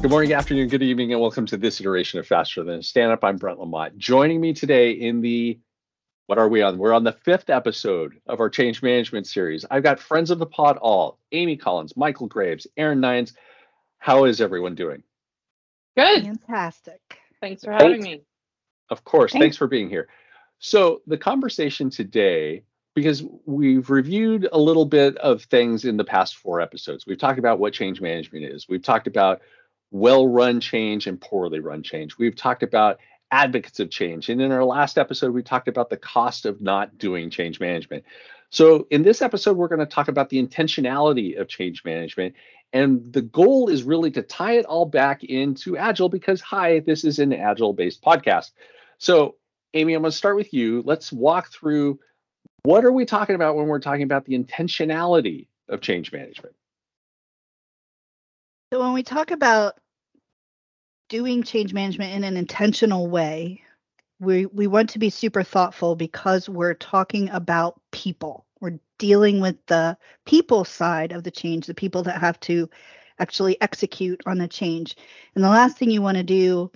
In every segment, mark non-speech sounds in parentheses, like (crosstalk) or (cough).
Good morning, afternoon, good evening, and welcome to this iteration of Faster Than Stand Up. I'm Brent Lamont. Joining me today in the what are we on? We're on the fifth episode of our change management series. I've got friends of the pod all Amy Collins, Michael Graves, Aaron Nines. How is everyone doing? Good. Fantastic. Thanks for having me. Of course. Thanks. thanks for being here. So, the conversation today, because we've reviewed a little bit of things in the past four episodes, we've talked about what change management is. We've talked about well run change and poorly run change. We've talked about advocates of change. And in our last episode, we talked about the cost of not doing change management. So, in this episode, we're going to talk about the intentionality of change management. And the goal is really to tie it all back into Agile because, hi, this is an Agile based podcast. So, Amy, I'm going to start with you. Let's walk through what are we talking about when we're talking about the intentionality of change management? So, when we talk about doing change management in an intentional way, we we want to be super thoughtful because we're talking about people. We're dealing with the people side of the change, the people that have to actually execute on the change. And the last thing you want to do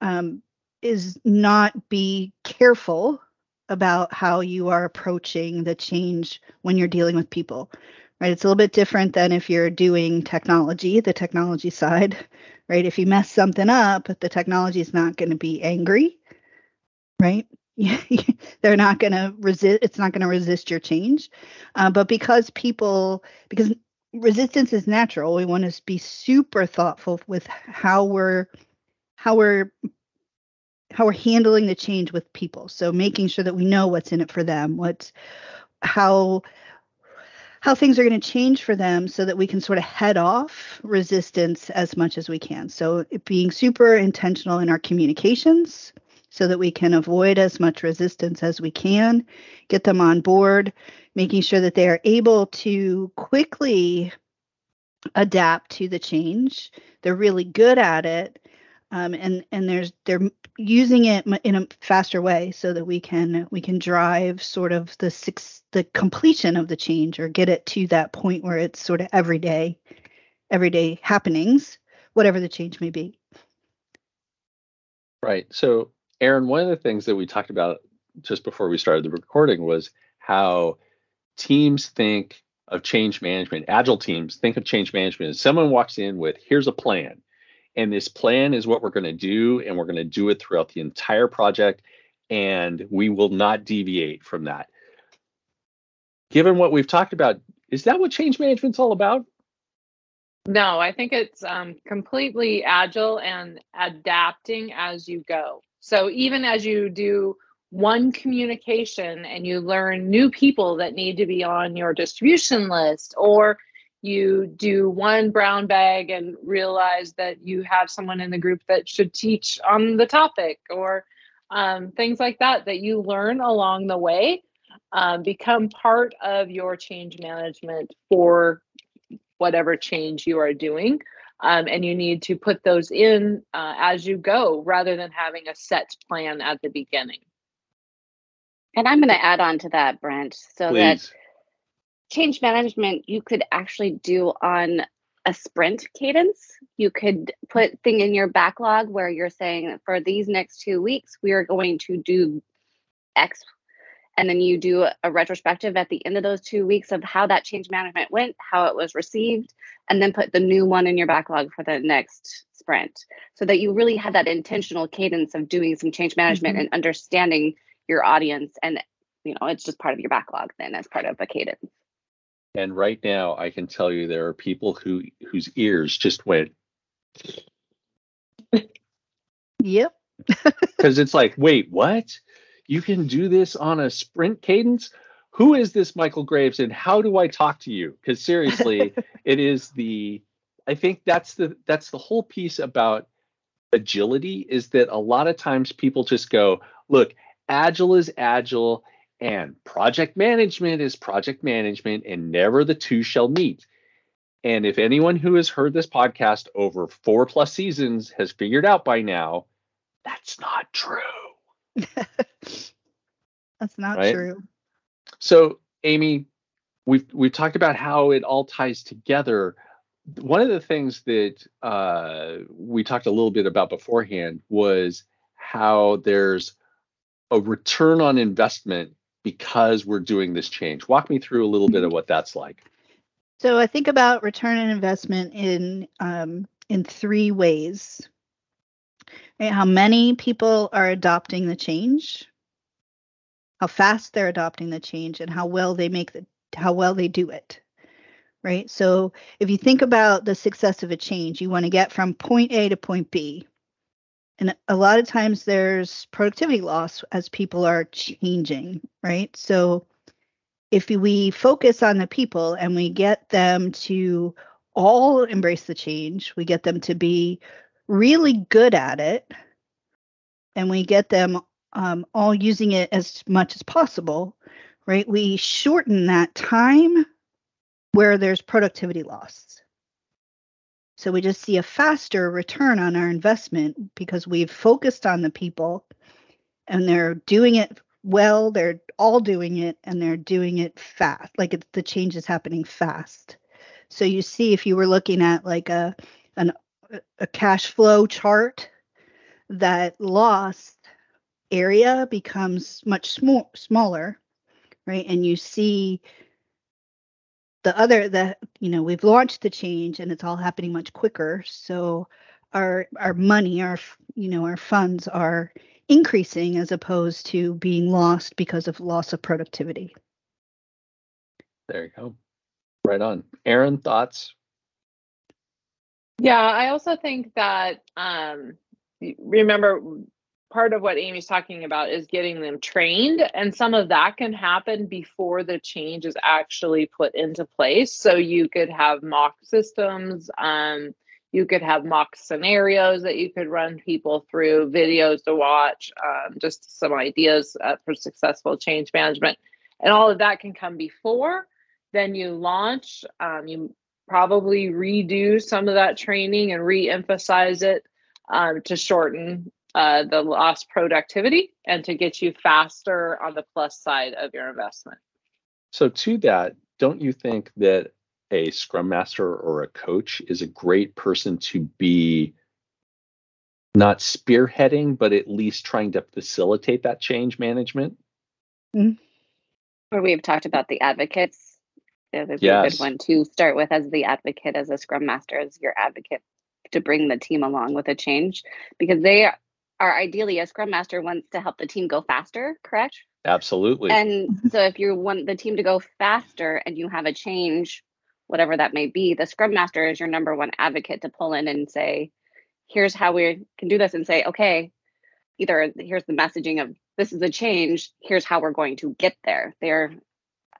um, is not be careful about how you are approaching the change when you're dealing with people right it's a little bit different than if you're doing technology the technology side right? If you mess something up, the technology is not going to be angry, right? (laughs) They're not going to resist. It's not going to resist your change. Uh, but because people, because resistance is natural, we want to be super thoughtful with how we're, how we're how we're handling the change with people so making sure that we know what's in it for them what's how how things are going to change for them so that we can sort of head off resistance as much as we can. So being super intentional in our communications so that we can avoid as much resistance as we can, get them on board, making sure that they are able to quickly adapt to the change. They're really good at it. Um, and and there's they're using it in a faster way so that we can we can drive sort of the six the completion of the change or get it to that point where it's sort of everyday everyday happenings whatever the change may be. Right. So aaron one of the things that we talked about just before we started the recording was how teams think of change management agile teams think of change management as someone walks in with here's a plan and this plan is what we're going to do and we're going to do it throughout the entire project and we will not deviate from that given what we've talked about is that what change management's all about? No i think it's um, completely agile and adapting as you go. So even as you do one communication and you learn new people that need to be on your distribution list or you do one brown bag and realize that you have someone in the group that should teach on the topic or um, things like that that you learn along the way uh, become part of your change management for whatever change you are doing um, and you need to put those in uh, as you go rather than having a set plan at the beginning and i'm going to add on to that brent so Please. that change management you could actually do on a sprint cadence. You could put thing in your backlog where you're saying for these next two weeks we are going to do X, and then you do a retrospective at the end of those two weeks of how that change management went, how it was received, and then put the new one in your backlog for the next sprint, so that you really have that intentional cadence of doing some change management mm-hmm. and understanding your audience and you know it's just part of your backlog then as part of a cadence and right now, I can tell you there are people who whose ears just went. (laughs) Yep. (laughs) Because it's like, wait, what? You can do this on a sprint cadence? Who is this Michael Graves and how do I talk to you? Because seriously, (laughs) it is the I think that's the that's the whole piece about agility is that a lot of times people just go, look, agile is agile and project management is project management, and never the two shall meet. And if anyone who has heard this podcast over four plus seasons has figured out by now, that's not true. (laughs) that's not right? true. So, Amy, we've we've talked about how it all ties together. one of the things that uh, we talked a little bit about beforehand was how there's a return on investment because we're doing this change. Walk me through a little bit of what that's like. So I think about return on investment in um, in three ways. Right? How many people are adopting the change, how fast they're adopting the change, and how well they make the how well they do it. Right. So if you think about the success of a change, you want to get from point A to point B. And a lot of times there's productivity loss as people are changing, right? So if we focus on the people and we get them to all embrace the change, we get them to be really good at it, and we get them um, all using it as much as possible, right? We shorten that time where there's productivity loss. So we just see a faster return on our investment because we've focused on the people and they're doing it well, they're all doing it and they're doing it fast. Like it's, the change is happening fast. So you see if you were looking at like a an a cash flow chart that loss area becomes much small, smaller, right? And you see the other that you know we've launched the change and it's all happening much quicker. So our our money, our you know our funds are increasing as opposed to being lost because of loss of productivity. There you go. Right on. Aaron, thoughts? Yeah, I also think that um, remember part of what Amy's talking about is getting them trained, and some of that can happen before the change is actually put into place. So you could have mock systems. Um, you could have mock scenarios that you could run people through, videos to watch, um, just some ideas uh, for successful change management. And all of that can come before. Then you launch. Um, you probably redo some of that training and re emphasize it um, to shorten uh, the lost productivity and to get you faster on the plus side of your investment. So, to that, don't you think that a scrum master or a coach is a great person to be not spearheading, but at least trying to facilitate that change management. Mm-hmm. Or we've talked about the advocates. Yeah, there's yes. a good one to start with as the advocate, as a scrum master, as your advocate to bring the team along with a change because they are ideally a scrum master wants to help the team go faster, correct? Absolutely. And mm-hmm. so if you want the team to go faster and you have a change whatever that may be, the scrum master is your number one advocate to pull in and say, here's how we can do this and say, okay, either here's the messaging of this is a change, here's how we're going to get there. There,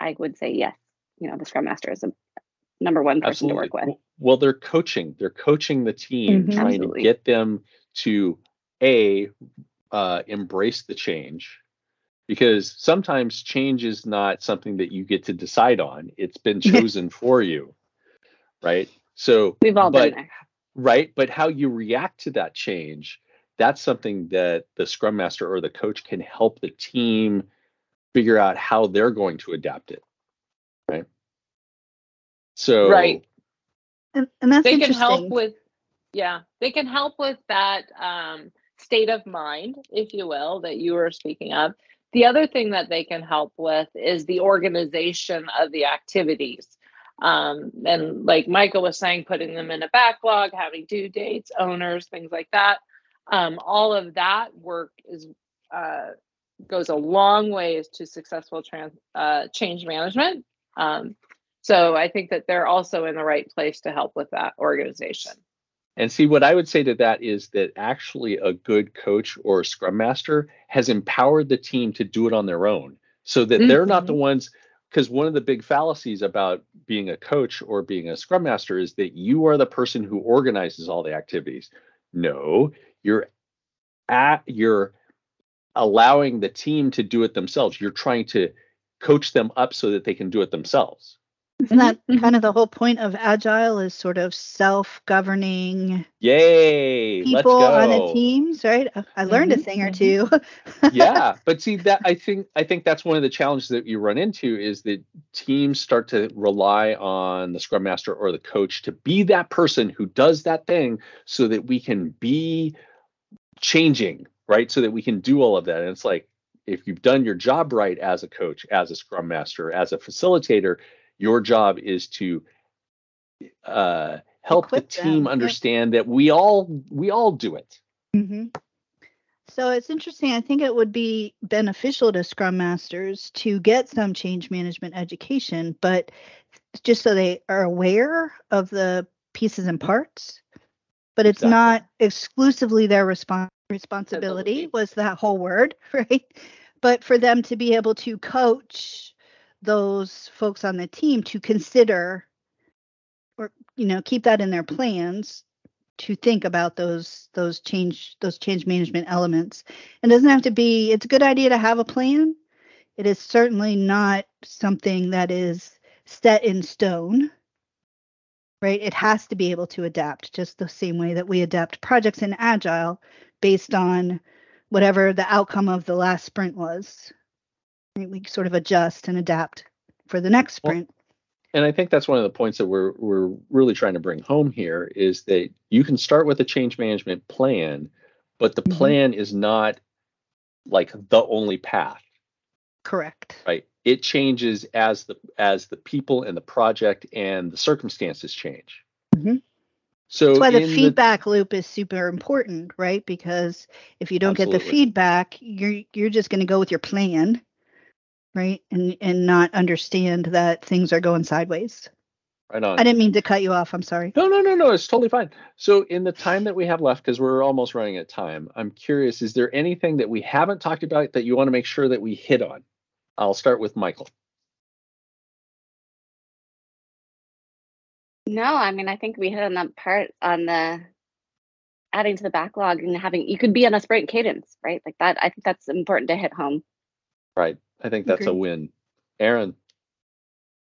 I would say yes. You know, the scrum master is a number one person Absolutely. to work with. Well, they're coaching. They're coaching the team, mm-hmm. trying Absolutely. to get them to a uh, embrace the change because sometimes change is not something that you get to decide on it's been (laughs) chosen for you right so we've all but, been there right but how you react to that change that's something that the scrum master or the coach can help the team figure out how they're going to adapt it right so right and, and that's they can help with yeah they can help with that um, state of mind if you will that you were speaking of the other thing that they can help with is the organization of the activities. Um, and like Michael was saying, putting them in a backlog, having due dates, owners, things like that. Um, all of that work is uh, goes a long ways to successful trans, uh, change management. Um, so I think that they're also in the right place to help with that organization. And see, what I would say to that is that actually a good coach or scrum master has empowered the team to do it on their own so that mm-hmm. they're not the mm-hmm. ones. Because one of the big fallacies about being a coach or being a scrum master is that you are the person who organizes all the activities. No, you're at you're allowing the team to do it themselves. You're trying to coach them up so that they can do it themselves. Isn't that mm-hmm. kind of the whole point of agile is sort of self-governing Yay! people on the teams, right? I learned mm-hmm. a thing or mm-hmm. two. (laughs) yeah, but see that I think I think that's one of the challenges that you run into is that teams start to rely on the scrum master or the coach to be that person who does that thing so that we can be changing, right? So that we can do all of that. And it's like if you've done your job right as a coach, as a scrum master, as a facilitator, your job is to uh, help Equip the team them. understand that we all we all do it. Mm-hmm. So it's interesting. I think it would be beneficial to Scrum Masters to get some change management education, but just so they are aware of the pieces and parts. But it's exactly. not exclusively their respons- responsibility, was that whole word, (laughs) right? But for them to be able to coach those folks on the team to consider or you know keep that in their plans to think about those those change those change management elements. It doesn't have to be it's a good idea to have a plan. It is certainly not something that is set in stone right? It has to be able to adapt just the same way that we adapt projects in agile based on whatever the outcome of the last sprint was we sort of adjust and adapt for the next sprint. Well, and I think that's one of the points that we're we're really trying to bring home here is that you can start with a change management plan, but the mm-hmm. plan is not like the only path. Correct. Right. It changes as the as the people and the project and the circumstances change. Mm-hmm. So that's why the feedback the, loop is super important, right? Because if you don't absolutely. get the feedback, you're you're just going to go with your plan right? And and not understand that things are going sideways. Right on. I didn't mean to cut you off. I'm sorry. No no no no. It's totally fine. So in the time that we have left because we're almost running out of time i'm curious is there anything that we haven't talked about that you want to make sure that we hit on? I'll start with michael no i mean i think we hit on that part on the adding to the backlog and having you could be on a sprint cadence right like that i think that's important to hit home right I think that's Agreed. a win. Erin.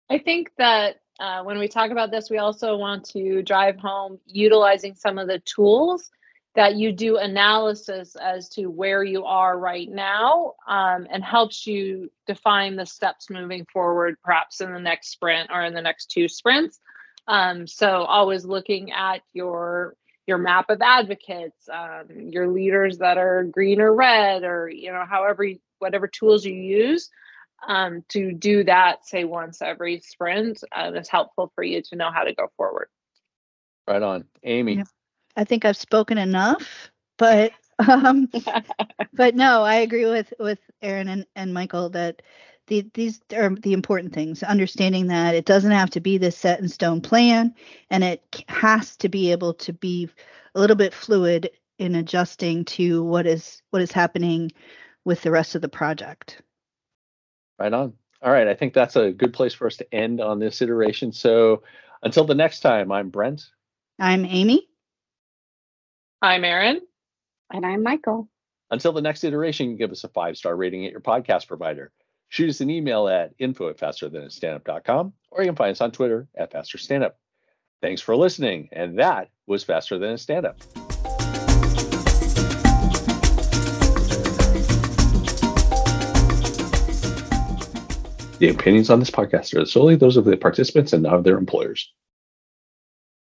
I think that uh, when we talk about this, we also want to drive home utilizing some of the tools that you do analysis as to where you are right now um, and helps you define the steps moving forward, perhaps in the next sprint or in the next two sprints. Um, so always looking at your your map of advocates, um, your leaders that are green or red, or you know, however whatever tools you use um, to do that, say once every sprint, uh, is helpful for you to know how to go forward. Right on, Amy. Yeah. I think I've spoken enough, but (laughs) um, (laughs) but no, I agree with with Aaron and, and Michael that the, these are the important things. Understanding that it doesn't have to be this set in stone plan, and it has to be able to be a little bit fluid in adjusting to what is what is happening with the rest of the project. Right on. All right. I think that's a good place for us to end on this iteration. So until the next time, I'm Brent. I'm Amy. I'm Erin. And I'm Michael. Until the next iteration, give us a five star rating at your podcast provider. Shoot us an email at info at fasterthanastandup.com or you can find us on Twitter at faster fasterstandup. Thanks for listening. And that was Faster Than a Stand Up. The opinions on this podcast are solely those of the participants and not of their employers.